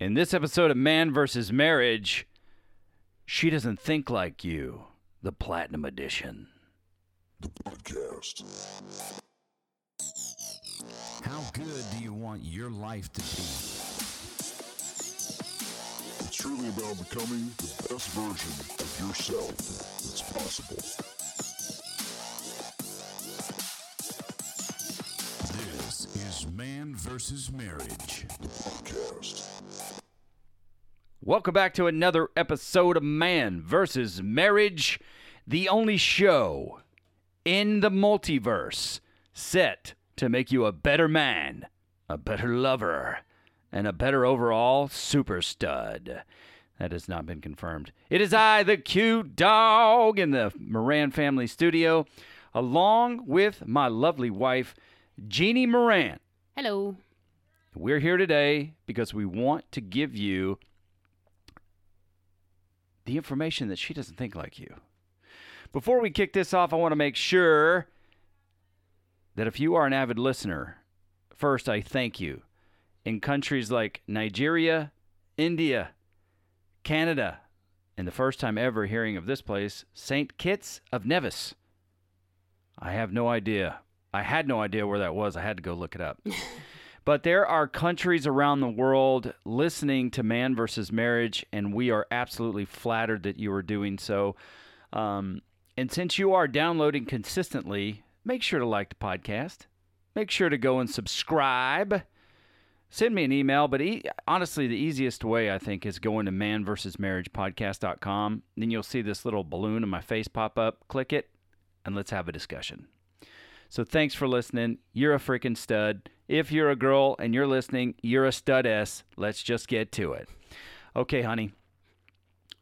In this episode of Man vs. Marriage, she doesn't think like you, the Platinum Edition. The podcast. How good do you want your life to be? It's truly about becoming the best version of yourself that's possible. This is Man versus Marriage. The podcast. Welcome back to another episode of Man vs. Marriage, the only show in the multiverse set to make you a better man, a better lover, and a better overall super stud. That has not been confirmed. It is I, the Q Dog, in the Moran family studio, along with my lovely wife, Jeannie Moran. Hello. We're here today because we want to give you the information that she doesn't think like you. Before we kick this off, I want to make sure that if you are an avid listener, first, I thank you. In countries like Nigeria, India, Canada, and the first time ever hearing of this place, St. Kitts of Nevis. I have no idea. I had no idea where that was. I had to go look it up. But there are countries around the world listening to Man versus Marriage, and we are absolutely flattered that you are doing so. Um, and since you are downloading consistently, make sure to like the podcast. Make sure to go and subscribe. Send me an email, but e- honestly, the easiest way I think is going to man versus marriage manversusmarriagepodcast.com. Then you'll see this little balloon in my face pop up. Click it, and let's have a discussion. So thanks for listening. You're a freaking stud. If you're a girl and you're listening, you're a stud S. Let's just get to it. Okay, honey.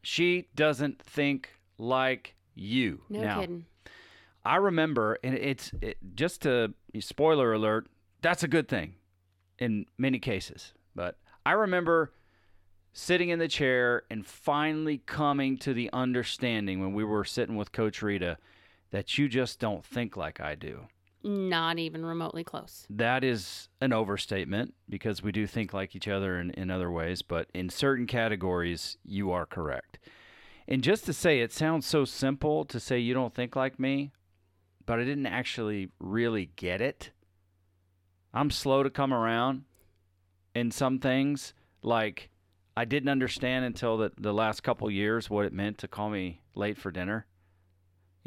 She doesn't think like you. No now, kidding. I remember, and it's it, just to spoiler alert. That's a good thing in many cases. But I remember sitting in the chair and finally coming to the understanding when we were sitting with Coach Rita that you just don't think like I do. Not even remotely close. That is an overstatement because we do think like each other in, in other ways, but in certain categories, you are correct. And just to say, it sounds so simple to say you don't think like me, but I didn't actually really get it. I'm slow to come around in some things. Like, I didn't understand until the, the last couple years what it meant to call me late for dinner.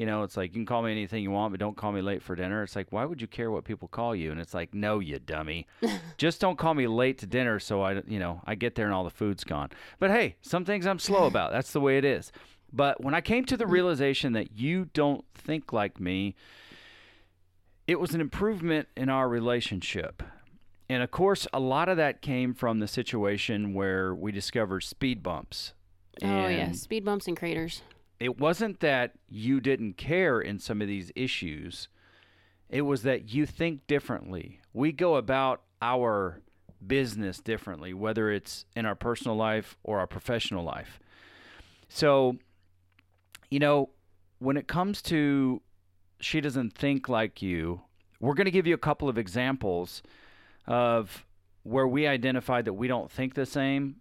You know, it's like you can call me anything you want, but don't call me late for dinner. It's like, why would you care what people call you? And it's like, no, you dummy. Just don't call me late to dinner so I, you know, I get there and all the food's gone. But hey, some things I'm slow about. That's the way it is. But when I came to the mm-hmm. realization that you don't think like me, it was an improvement in our relationship. And of course, a lot of that came from the situation where we discovered speed bumps. oh yeah, speed bumps and craters. It wasn't that you didn't care in some of these issues. It was that you think differently. We go about our business differently, whether it's in our personal life or our professional life. So, you know, when it comes to she doesn't think like you, we're going to give you a couple of examples of where we identify that we don't think the same,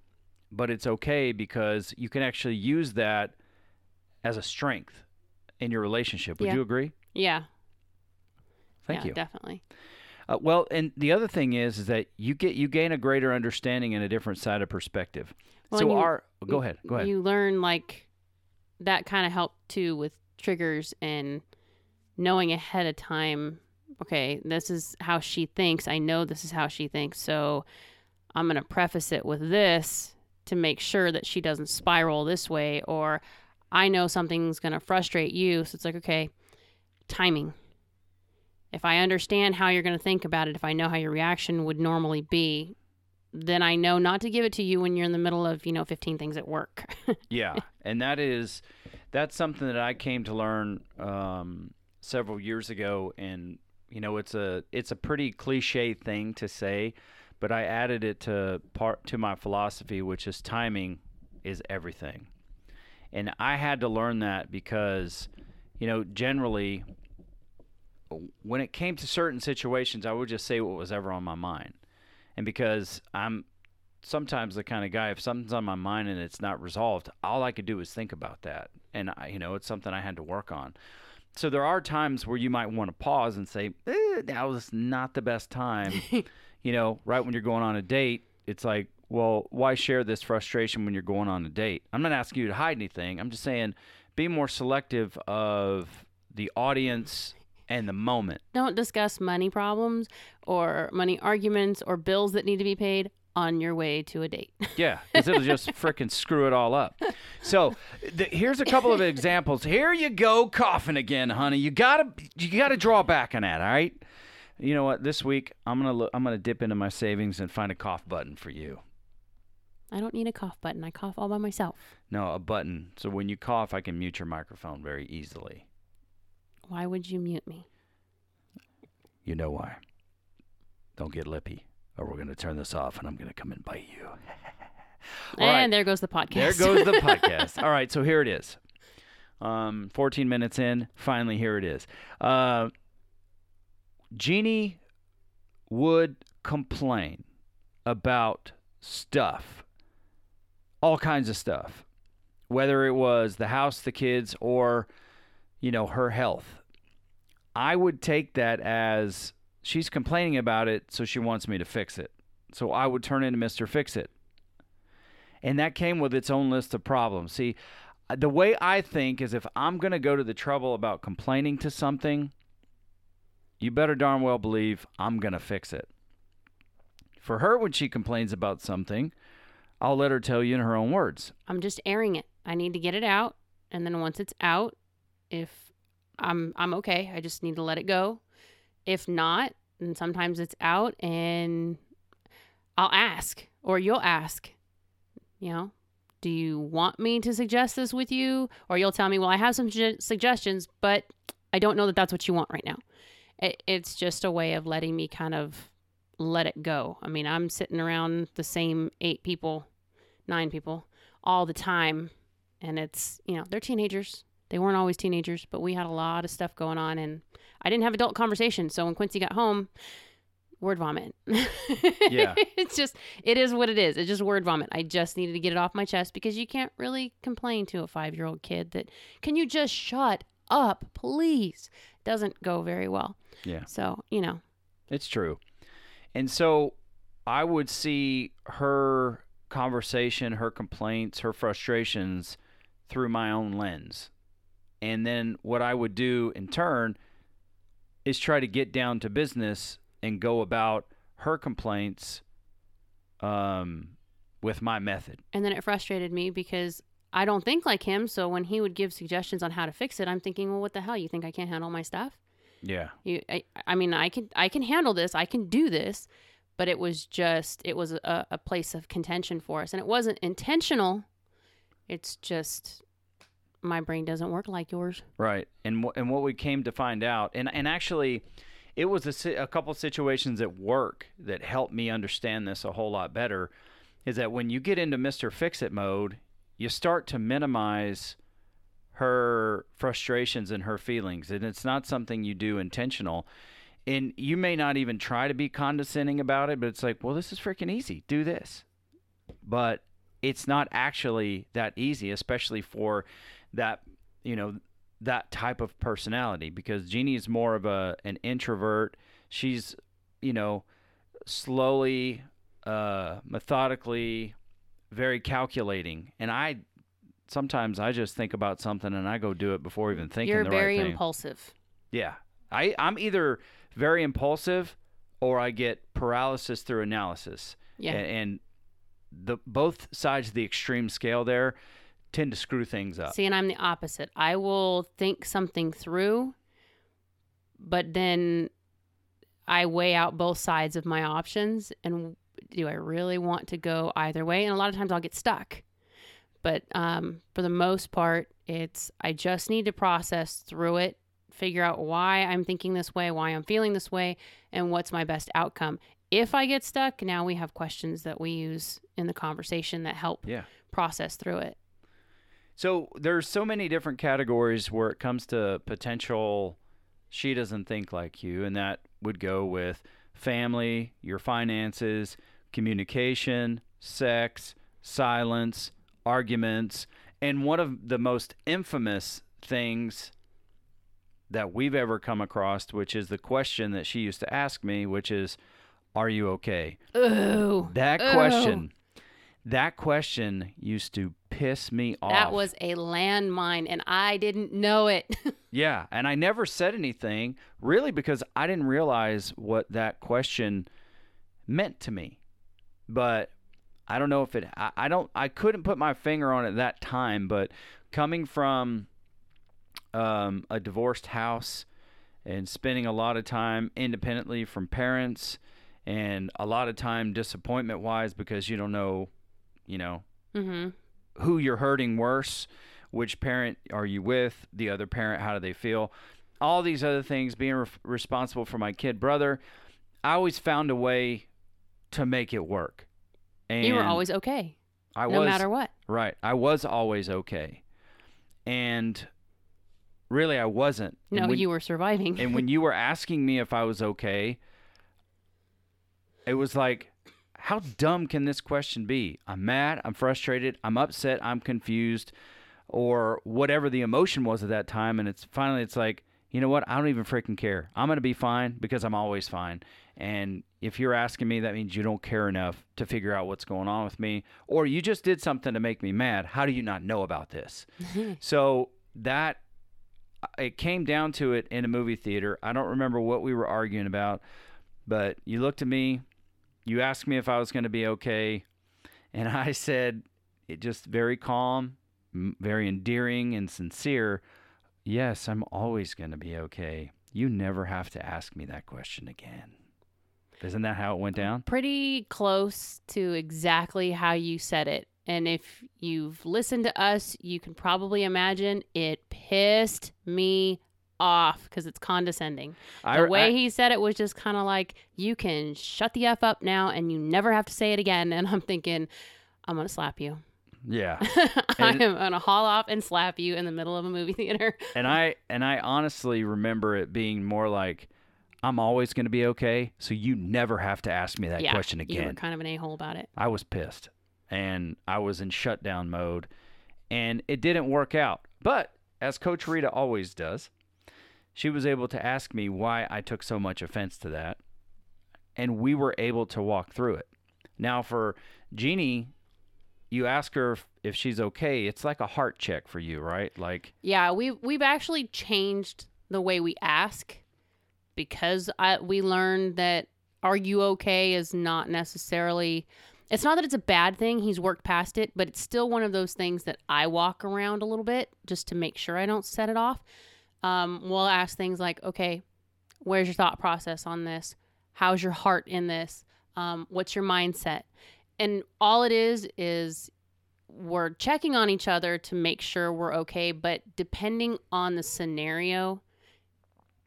but it's okay because you can actually use that as a strength in your relationship. Would Yeah. you agree? Yeah. Thank yeah, you. Definitely. Uh, well, and the other thing is, is that you get you gain a greater understanding and a different side of perspective. Well, so you- our go ahead, go ahead. You learn like that kind of helped too with triggers and knowing ahead of time. Okay, this is how she thinks. I know this is how she thinks. So I'm going to preface it with this to make sure that she doesn't spiral this way. Or I know something's going to frustrate you. So it's like, okay, timing. If I understand how you're going to think about it, if I know how your reaction would normally be, then I know not to give it to you when you're in the middle of, you know, 15 things at work. yeah, and that is that's something that I came to learn um, several years ago, and you know it's a it's a pretty cliche thing to say, but I added it to part to my philosophy, which is timing is everything, and I had to learn that because you know generally when it came to certain situations, I would just say what was ever on my mind, and because I'm sometimes the kind of guy if something's on my mind and it's not resolved, all I could do is think about that, and I, you know, it's something I had to work on. So there are times where you might want to pause and say, eh, "Now is not the best time." you know, right when you're going on a date, it's like, well, why share this frustration when you're going on a date? I'm not asking you to hide anything. I'm just saying, be more selective of the audience and the moment. Don't discuss money problems or money arguments or bills that need to be paid on your way to a date. Yeah, because it'll just frickin' screw it all up. So th- here's a couple of examples. Here you go, coughing again, honey. You gotta you gotta draw back on that. All right. You know what? This week I'm gonna look, I'm gonna dip into my savings and find a cough button for you. I don't need a cough button. I cough all by myself. No, a button. So when you cough, I can mute your microphone very easily. Why would you mute me? You know why? Don't get lippy, or we're gonna turn this off, and I'm gonna come and bite you. And right. there goes the podcast. There goes the podcast. All right, so here it is. Um, 14 minutes in, finally here it is. Uh, Jeannie would complain about stuff, all kinds of stuff, whether it was the house, the kids, or you know her health. I would take that as she's complaining about it, so she wants me to fix it. So I would turn into Mr. Fix It and that came with its own list of problems. See, the way I think is if I'm going to go to the trouble about complaining to something, you better darn well believe I'm going to fix it. For her, when she complains about something, I'll let her tell you in her own words. I'm just airing it. I need to get it out, and then once it's out, if I'm I'm okay, I just need to let it go. If not, and sometimes it's out, and I'll ask, or you'll ask. You know, do you want me to suggest this with you, or you'll tell me, well, I have some su- suggestions, but I don't know that that's what you want right now. It, it's just a way of letting me kind of let it go. I mean, I'm sitting around the same eight people, nine people all the time. And it's, you know, they're teenagers. They weren't always teenagers, but we had a lot of stuff going on. And I didn't have adult conversations. So when Quincy got home, word vomit. Yeah. it's just, it is what it is. It's just word vomit. I just needed to get it off my chest because you can't really complain to a five year old kid that, can you just shut up, please? Doesn't go very well. Yeah. So, you know, It's true. And so I would see her conversation, her complaints, her frustrations through my own lens. And then what I would do in turn is try to get down to business and go about her complaints um, with my method. And then it frustrated me because I don't think like him. So when he would give suggestions on how to fix it, I'm thinking, well, what the hell? You think I can't handle my stuff? Yeah. You, I, I mean, I can, I can handle this. I can do this. But it was just, it was a, a place of contention for us, and it wasn't intentional. It's just my brain doesn't work like yours. Right. And and what we came to find out, and and actually, it was a, a couple situations at work that helped me understand this a whole lot better. Is that when you get into Mister Fix It mode, you start to minimize her frustrations and her feelings, and it's not something you do intentional. And you may not even try to be condescending about it, but it's like, well, this is freaking easy. Do this. But it's not actually that easy, especially for that, you know, that type of personality because Jeannie is more of a an introvert. She's, you know, slowly, uh, methodically, very calculating. And I sometimes I just think about something and I go do it before even thinking about it. You're very right impulsive. Yeah. I, I'm either very impulsive or I get paralysis through analysis. Yeah. And, the both sides of the extreme scale there tend to screw things up. See, and I'm the opposite. I will think something through, but then I weigh out both sides of my options and do I really want to go either way? And a lot of times I'll get stuck. But um, for the most part, it's I just need to process through it, figure out why I'm thinking this way, why I'm feeling this way, and what's my best outcome. If I get stuck, now we have questions that we use in the conversation that help Yeah. process through it. So there's so many different categories where it comes to potential she doesn't think like you and that would go with family, your finances, communication, sex, silence, arguments, and one of the most infamous things that we've ever come across, which is the question that she used to ask me, which is, Are you okay? Ooh. That Ooh. question, that question used to piss me off. That was a landmine, and I didn't know it. Yeah, and I never said anything really because I didn't realize what that question meant to me. But I don't know if it I, I don't I couldn't put my finger on it that time, but coming from um, a divorced house and spending a lot of time independently from parents and a lot of time disappointment wise because you don't know, you know, mm-hmm. who you're hurting worse, which parent are you with, the other parent, how do they feel, all these other things, being re- responsible for my kid brother, I always found a way to make it work. And You were always okay, I no was, No matter what. Right. I was always okay. And really, I wasn't. No, when- you were surviving. and when you were asking me if I was okay, it was like, how dumb can this question be? I'm mad, I'm frustrated, I'm upset, I'm confused, or whatever the emotion was at that time. And it's finally, it's like, you know what? I don't even freaking care. I'm going to be fine because I'm always fine. And if you're asking me, that means you don't care enough to figure out what's going on with me, or you just did something to make me mad. How do you not know about this? so that it came down to it in a movie theater. I don't remember what we were arguing about, but you looked at me, you asked me if I was going to be okay, and I said, it just very calm, very endearing and sincere. Yes, I'm always going to be okay. You never have to ask me that question again. Isn't that how it went down? Pretty close to exactly how you said it. And if you've listened to us, you can probably imagine it pissed me off because it's condescending. The I, way I- he said it was just kind of like, you can shut the F up now and you never have to say it again. And I'm thinking, I'm going to slap you. yeah. I And- am going to haul off and slap you in the middle of a movie theater. and I and I honestly remember it being more like I'm always going to be okay, so you never have to ask me that yeah, question You were again. kind of an a hole about it. I was pissed and I was in shutdown mode and it didn't work out. But as Coach Rita always does, she was able to ask me why I took so much offense to that and we were able to walk through it. Now for Jeannie, you ask her if, she's okay, it's like a heart check for you, right? Like Yeah, we we've actually changed the way we ask because I we learned that are you okay is not necessarily it's not that it's a bad thing. He's worked past it, but it's still one of those things that I walk around a little bit just to make sure I don't set it off. Um, we'll ask things like, okay, where's your thought process on this? How's your heart in this? Um, what's your mindset? And all it is is we're checking on each other to make sure we're okay. But depending on the scenario,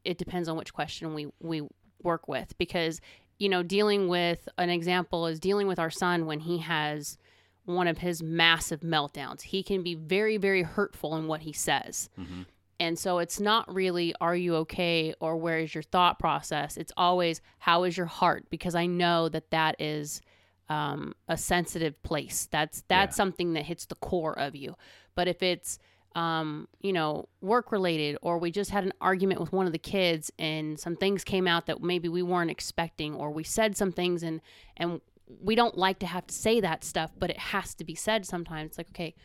it depends on which question we we work with because you know dealing with an example is dealing with our son when he has one of his massive meltdowns. He can be very very hurtful in what he says. And so it's not really, are you okay or where is your thought process? It's always, how is your heart? Because I know that that is um, a sensitive place. That's that's Yeah. something that hits the core of you. But if it's um, you know, work related, or we just had an argument with one of the kids and some things came out that maybe we weren't expecting, or we said some things and and we don't like to have to say that stuff, but it has to be said sometimes. It's like, okay,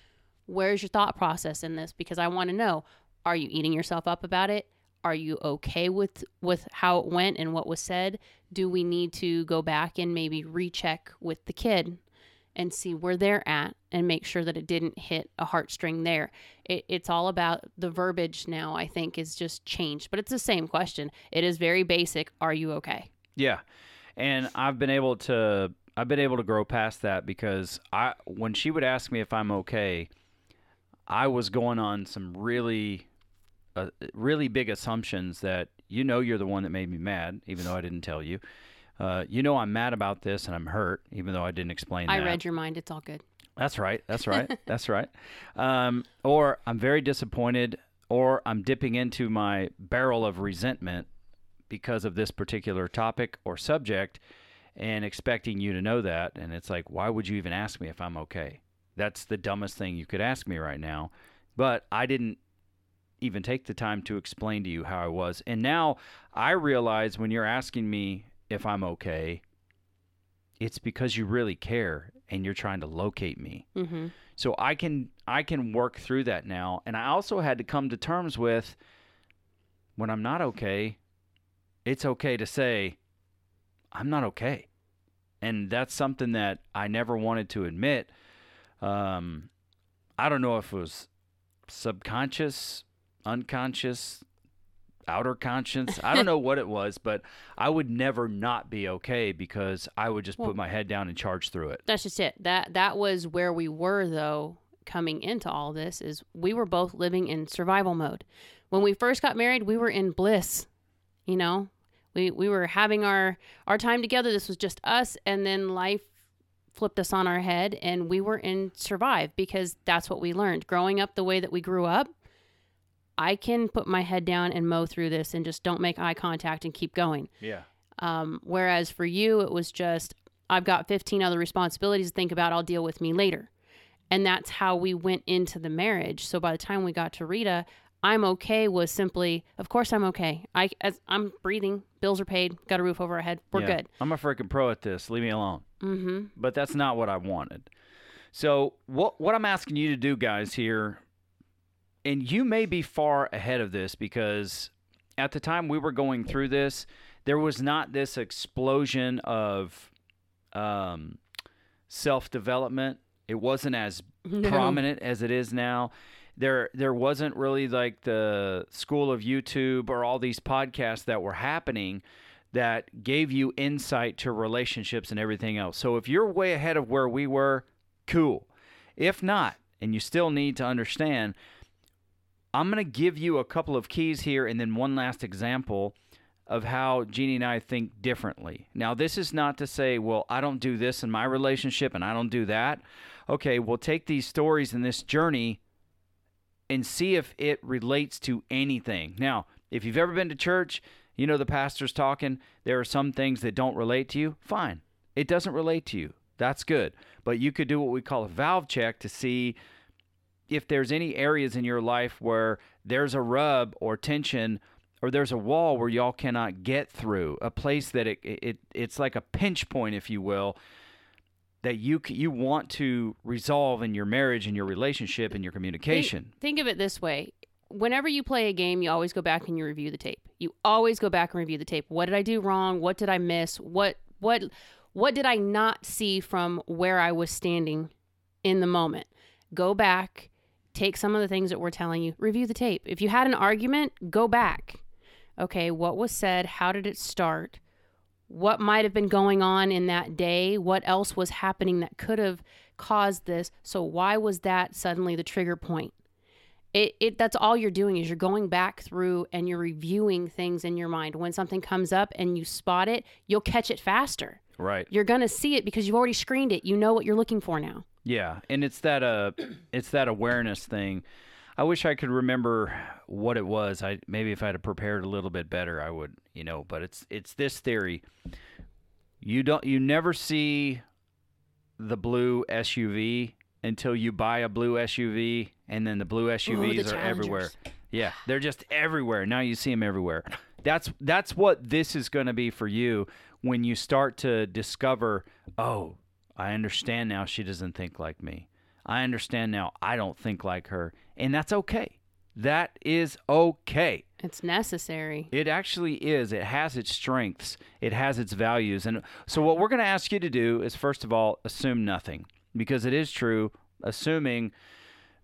where's your thought process in this? Because I want to know, are you eating yourself up about it? Are you okay with with how it went and what was said? Do we need to go back and maybe recheck with the kid and see where they're at and make sure that it didn't hit a heartstring there? It, it's all about the verbiage now. I think is just changed, but it's the same question. It is very basic. Are you okay? Yeah, and I've been able to I've been able to grow past that because I when she would ask me if I'm okay, I was going on some really uh, really big assumptions that you know you're the one that made me mad, even though I didn't tell you. Uh, you know I'm mad about this and I'm hurt, even though I didn't explain I that. read your mind. It's all good. That's right. That's right. that's right. Um, or I'm very disappointed, or I'm dipping into my barrel of resentment because of this particular topic or subject. and expecting you to know that. And it's like, why would you even ask me if I'm okay? That's the dumbest thing you could ask me right now. But I didn't even take the time to explain to you how I was. And now I realize when you're asking me if I'm okay, it's because you really care and you're trying to locate me. Mm-hmm. So I can I can work through that now. And I also had to come to terms with when I'm not okay, it's okay to say I'm not okay. And that's something that I never wanted to admit. Um, I don't know if it was subconscious, unconscious, outer conscience. I don't know what it was, but I would never not be okay because I would just Well- put my head down and charge through it. That's just it. That that was where we were though coming into all this is we were both living in survival mode. When we first got married, we were in bliss. You know, we we were having our our time together. This was just us and then life flipped us on our head and we were in survive because that's what we learned. Growing up the way that we grew up, I can put my head down and mow through this and just don't make eye contact and keep going. Yeah. Um, whereas for you, it was just, I've got 15 other responsibilities to think about. I'll deal with me later. And that's how we went into the marriage. So by the time we got to Rita, I'm okay was simply, of course I'm okay. I as I'm breathing, bills are paid, got a roof over our head, we're Yeah. good. I'm a freaking pro at this. Leave me alone. Mm-hmm. But that's not what I wanted. So what what I'm asking you to do, guys, here, and you may be far ahead of this because at the time we were going through this, there was not this explosion of um, self development. It wasn't as No. prominent as it is now. There, there wasn't really like the school of YouTube or all these podcasts that were happening that gave you insight to relationships and everything else. So if you're way ahead of where we were, cool. If not, and you still need to understand, I'm going to give you a couple of keys here and then one last example of how Jeannie and I think differently. Now, this is not to say, well, I don't do this in my relationship and I don't do that. Okay, we'll take these stories and this journey and see if it relates to anything. Now, if you've ever been to church, you know the pastor's talking, there are some things that don't relate to you. Fine. It doesn't relate to you. That's good. But you could do what we call a valve check to see if there's any areas in your life where there's a rub or tension or there's a wall where y'all cannot get through, a place that it, it it's like a pinch point if you will that you you want to resolve in your marriage and your relationship and your communication. Think, think of it this way. Whenever you play a game, you always go back and you review the tape. You always go back and review the tape. What did I do wrong? What did I miss? What what what did I not see from where I was standing in the moment? Go back, take some of the things that we're telling you, review the tape. If you had an argument, go back. Okay, what was said? How did it start? What might have been going on in that day? What else was happening that could have caused this? So why was that suddenly the trigger point? It, it that's all you're doing is you're going back through and you're reviewing things in your mind. When something comes up and you spot it, you'll catch it faster. Right. You're gonna see it because you've already screened it. You know what you're looking for now. Yeah, and it's that uh it's that awareness thing. I wish I could remember what it was. I maybe if I'd have prepared a little bit better, I would, you know, but it's it's this theory. You don't you never see the blue SUV until you buy a blue SUV and then the blue SUVs the are everywhere. Yeah, they're just everywhere. Now you see them everywhere. That's that's what this is going to be for you when you start to discover, oh, I understand now she doesn't think like me. I understand now I don't think like her, and that's okay. That is okay. It's necessary. It actually is. It has its strengths, it has its values. And so, what we're going to ask you to do is, first of all, assume nothing because it is true. Assuming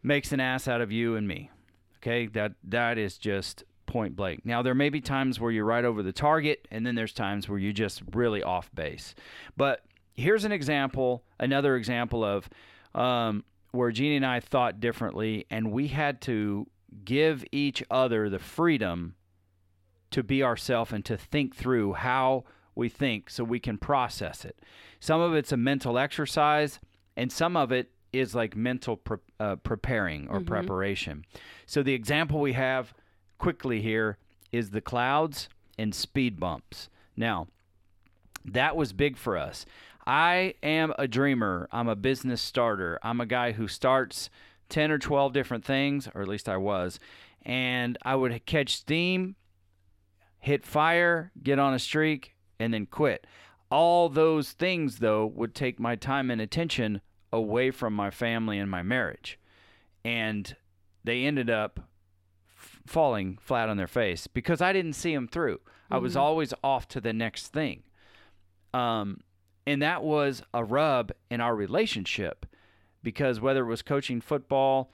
makes an ass out of you and me. Okay? That That is just point blank. Now, there may be times where you're right over the target, and then there's times where you're just really off base. But here's an example, another example of um, where Jeannie and I thought differently, and we had to give each other the freedom to be ourselves and to think through how we think so we can process it. Some of it's a mental exercise, and some of it is like mental pre- uh, preparing or preparation. So, the example we have quickly here is the clouds and speed bumps. Now, that was big for us. I am a dreamer. I'm a business starter. I'm a guy who starts 10 or 12 different things, or at least I was, and I would catch steam, hit fire, get on a streak, and then quit. All those things, though, would take my time and attention away from my family and my marriage. And they ended up f- falling flat on their face because I didn't see them through. I was always off to the next thing. Um, and that was a rub in our relationship because whether it was coaching football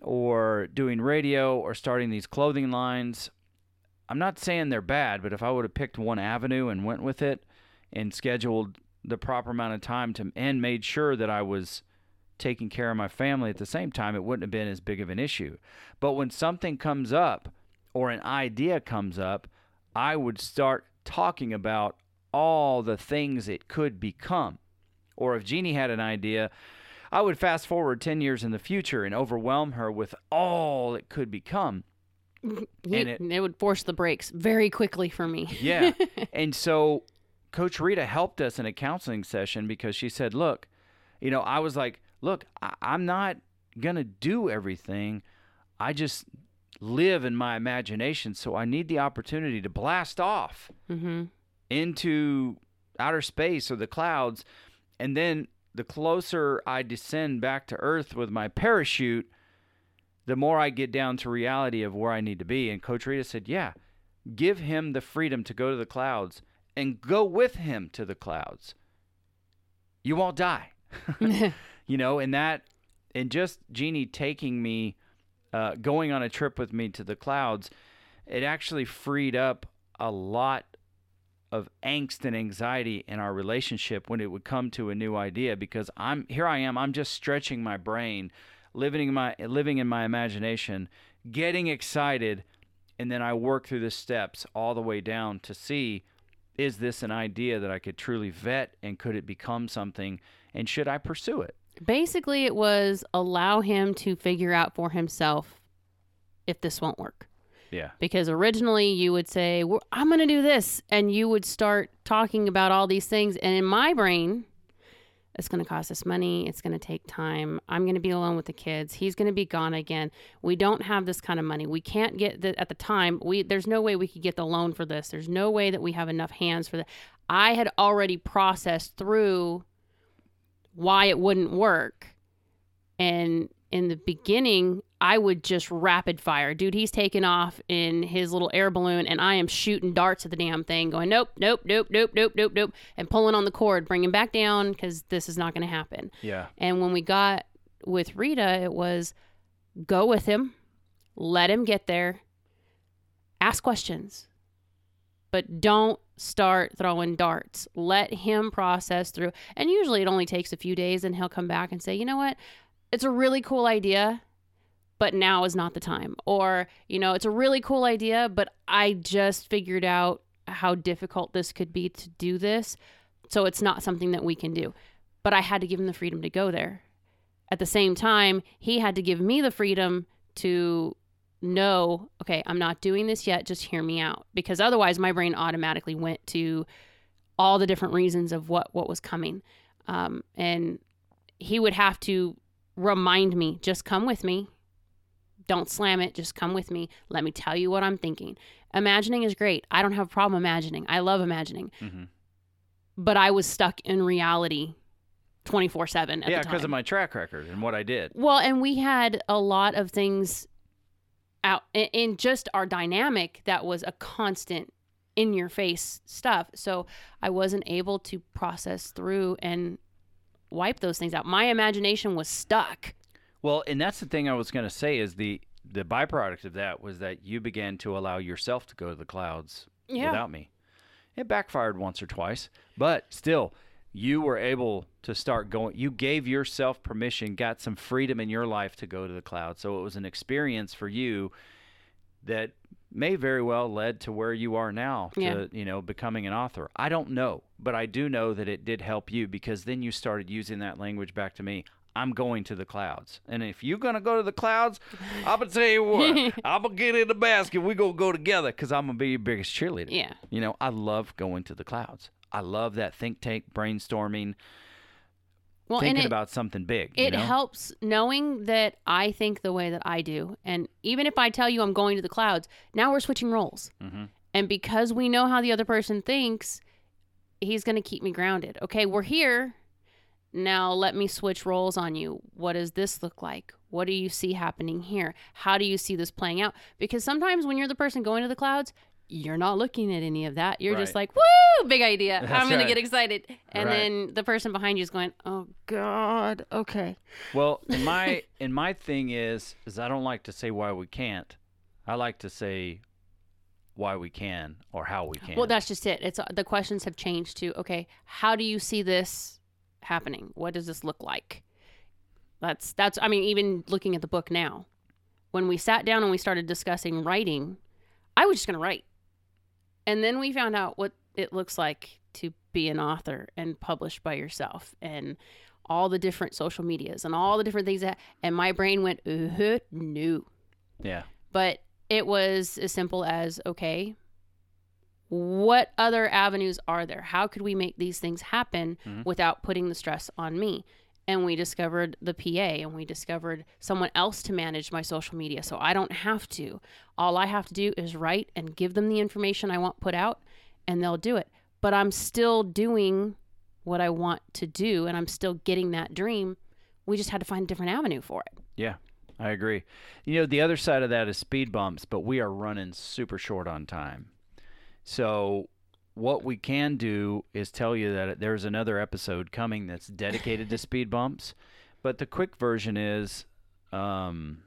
or doing radio or starting these clothing lines, I'm not saying they're bad, but if I would have picked one avenue and went with it and scheduled the proper amount of time to and made sure that I was taking care of my family at the same time, it wouldn't have been as big of an issue. But when something comes up or an idea comes up, I would start talking about all the things it could become. Or if Jeannie had an idea, I would fast forward 10 years in the future and overwhelm her with all it could become. He- And it- it would force the brakes very quickly for me. Yeah. and so Coach Rita helped us in a counseling session because she said, Look, you know, I was like, Look, I- I'm not going to do everything. I just live in my imagination. So I need the opportunity to blast off hmm into outer space or the clouds. And then the closer I descend back to Earth with my parachute, the more I get down to reality of where I need to be. And Coach Rita said, Yeah, give him the freedom to go to the clouds and go with him to the clouds. You won't die. you know, and that, and just Jeannie taking me, uh, going on a trip with me to the clouds, it actually freed up a lot of angst and anxiety in our relationship when it would come to a new idea because I'm here I am I'm just stretching my brain living in my living in my imagination getting excited and then I work through the steps all the way down to see is this an idea that I could truly vet and could it become something and should I pursue it Basically, it was allow him to figure out for himself if this won't work. Yeah Because originally you would say, "Well, I'm going to do this. And you would start talking about all these things. And in my brain, it's going to cost us money. It's going to take time. I'm going to be alone with the kids. He's going to be gone again. We don't have this kind of money. We can't get the, at the time. We there's no way we could get the loan for this. There's no way that we have enough hands for that. I had already processed through why it wouldn't work. And in the beginning, I would just rapid fire. Dude, he's taking off in his little air balloon, and I am shooting darts at the damn thing, going, nope, nope, nope, nope, nope, nope, nope, and pulling on the cord, bringing back down because this is not going to happen. yeah And when we got with Rita, it was go with him, let him get there, ask questions, but don't start throwing darts. Let him process through. And usually it only takes a few days, and he'll come back and say, you know what? It's a really cool idea, but now is not the time. Or, you know, it's a really cool idea, but I just figured out how difficult this could be to do this. So it's not something that we can do. But I had to give him the freedom to go there. At the same time, he had to give me the freedom to know, okay, I'm not doing this yet, just hear me out. Because otherwise my brain automatically went to all the different reasons of what what was coming. Um, and he would have to remind me, just come with me. Don't slam it, just come with me. Let me tell you what I'm thinking. Imagining is great. I don't have a problem imagining. I love imagining. Mhm. But I was stuck in reality 24 7 yeah because of my track record and what I did Well, and we had a lot of things out in just our dynamic that was a constant in your face stuff. So I wasn't able to process through and wipe those things out. My imagination was stuck. Well, and that's the thing I was going to say is the the byproduct of that was that you began to allow yourself to go to the clouds Yeah. without me. It backfired once or twice, but still you were able to start going you gave yourself permission, got some freedom in your life to go to the clouds. So it was an experience for you that may very well led to where you are now to Yeah. you know becoming an author i don't know but i do know that it did help you because then you started using that language back to me i'm going to the clouds and if you're going to go to the clouds i'm going to tell you what i'm going to get in the basket we're going to go together because i'm going to be your biggest cheerleader Yeah. you know i love going to the clouds I love that think tank brainstorming, well, thinking it, about something big. you it know? helps knowing that I think the way that I do. And even if I tell you I'm going to the clouds, now we're switching roles. Mhm. And because we know how the other person thinks, he's going to keep me grounded. Okay, we're here. Now let me switch roles on you. What does this look like? What do you see happening here? How do you see this playing out? Because sometimes when you're the person going to the clouds, you're not looking at any of that. You're just like, woo, big idea. That's I'm going right. to get excited. And Right. then the person behind you is going, oh, God. Okay. Well, my and my thing is is I don't like to say why we can't. I like to say why we can or how we can. Well, that's just it. It's uh, the questions have changed to okay, how do you see this happening? What does this look like? That's that's I mean even looking at the book now. When we sat down and we started discussing writing, I was just going to write. And then we found out what it looks like to be an author and publish by yourself and all the different social medias and all the different things that and my brain went uh no yeah. but it was as simple as okay what other avenues are there? How could we make these things happen Mhm. without putting the stress on me? And we discovered the PA and we discovered someone else to manage my social media so I don't have to. All I have to do is write and give them the information I want put out and they'll do it. But I'm still doing what I want to do and I'm still getting that dream. We just had to find a different avenue for it. Yeah. I agree. You know, the other side of that is speed bumps, but we are running super short on time. So what we can do is tell you that there's another episode coming that's dedicated to speed bumps, but the quick version is um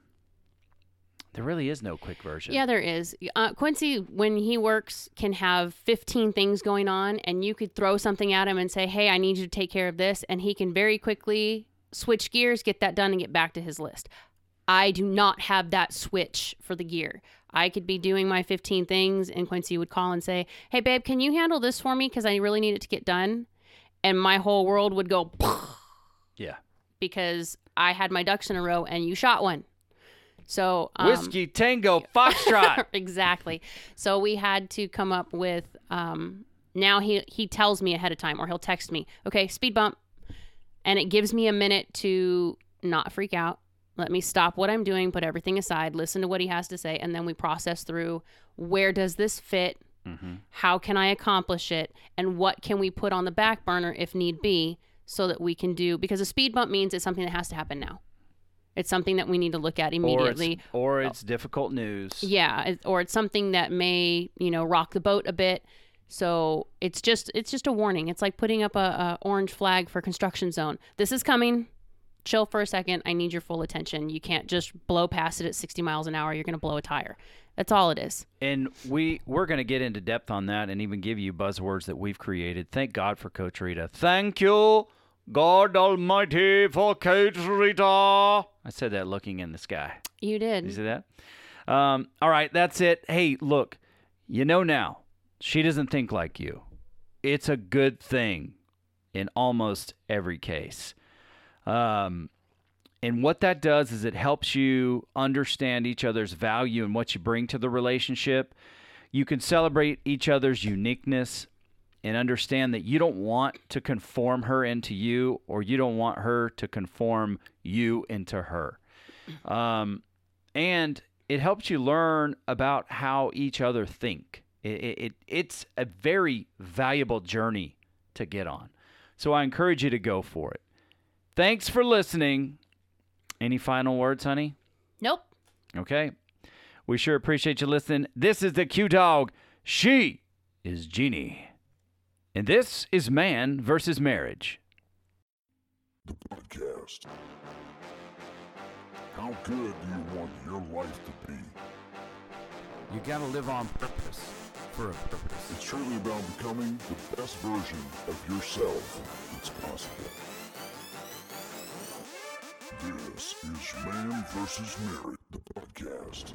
there really is no quick version. Yeah, there is. Uh, Quincy, when he works, can have 15 things going on, and you could throw something at him and say, Hey, I need you to take care of this. And he can very quickly switch gears, get that done, and get back to his list. I do not have that switch for the gear. I could be doing my 15 things, and Quincy would call and say, Hey, babe, can you handle this for me? Because I really need it to get done. And my whole world would go Yeah. because I had my ducks in a row and you shot one. So, um, Whiskey Tango Foxtrot. exactly. So we had to come up with. Um, now he he tells me ahead of time, or he'll text me. Okay, speed bump, and it gives me a minute to not freak out. Let me stop what I'm doing, put everything aside, listen to what he has to say, and then we process through where does this fit? mm-hmm. How can I accomplish it? And what can we put on the back burner if need be so that we can do because a speed bump means it's something that has to happen now. It's something that we need to look at Or immediately. it's, or it's difficult news. Yeah, it- or it's something that may, you know, rock the boat a bit. So it's just it's just a warning. It's like putting up a, a orange flag for construction zone. This is coming. Chill for a second. I need your full attention. You can't just blow past it at 60 miles an hour. You're going to blow a tire. That's all it is. And we we're going to get into depth on that and even give you buzzwords that we've created. Thank God for Coach Rita. Thank you, God Almighty, for Coach Rita. I said that looking in the sky. You Did you see that? Um, all right, that's it. Hey, look, you know now, she doesn't think like you. It's a good thing in almost every case. Um, and what that does is it helps you understand each other's value and what you bring to the relationship. You can celebrate each other's uniqueness and understand that you don't want to conform her into you or you don't want her to conform you into her. Um, and it helps you learn about how each other think. It, it, it, it's a very valuable journey to get on. So I encourage you to go for it. Thanks for listening. Any final words, honey? Nope. Okay. We sure appreciate you listening. This is the Q Dog. She is Jeannie. And this is Man versus Marriage. The podcast. How good do you want your life to be? You gotta live on purpose for a purpose. It's truly about becoming the best version of yourself that's possible. This is Man vs. Marriage, the podcast.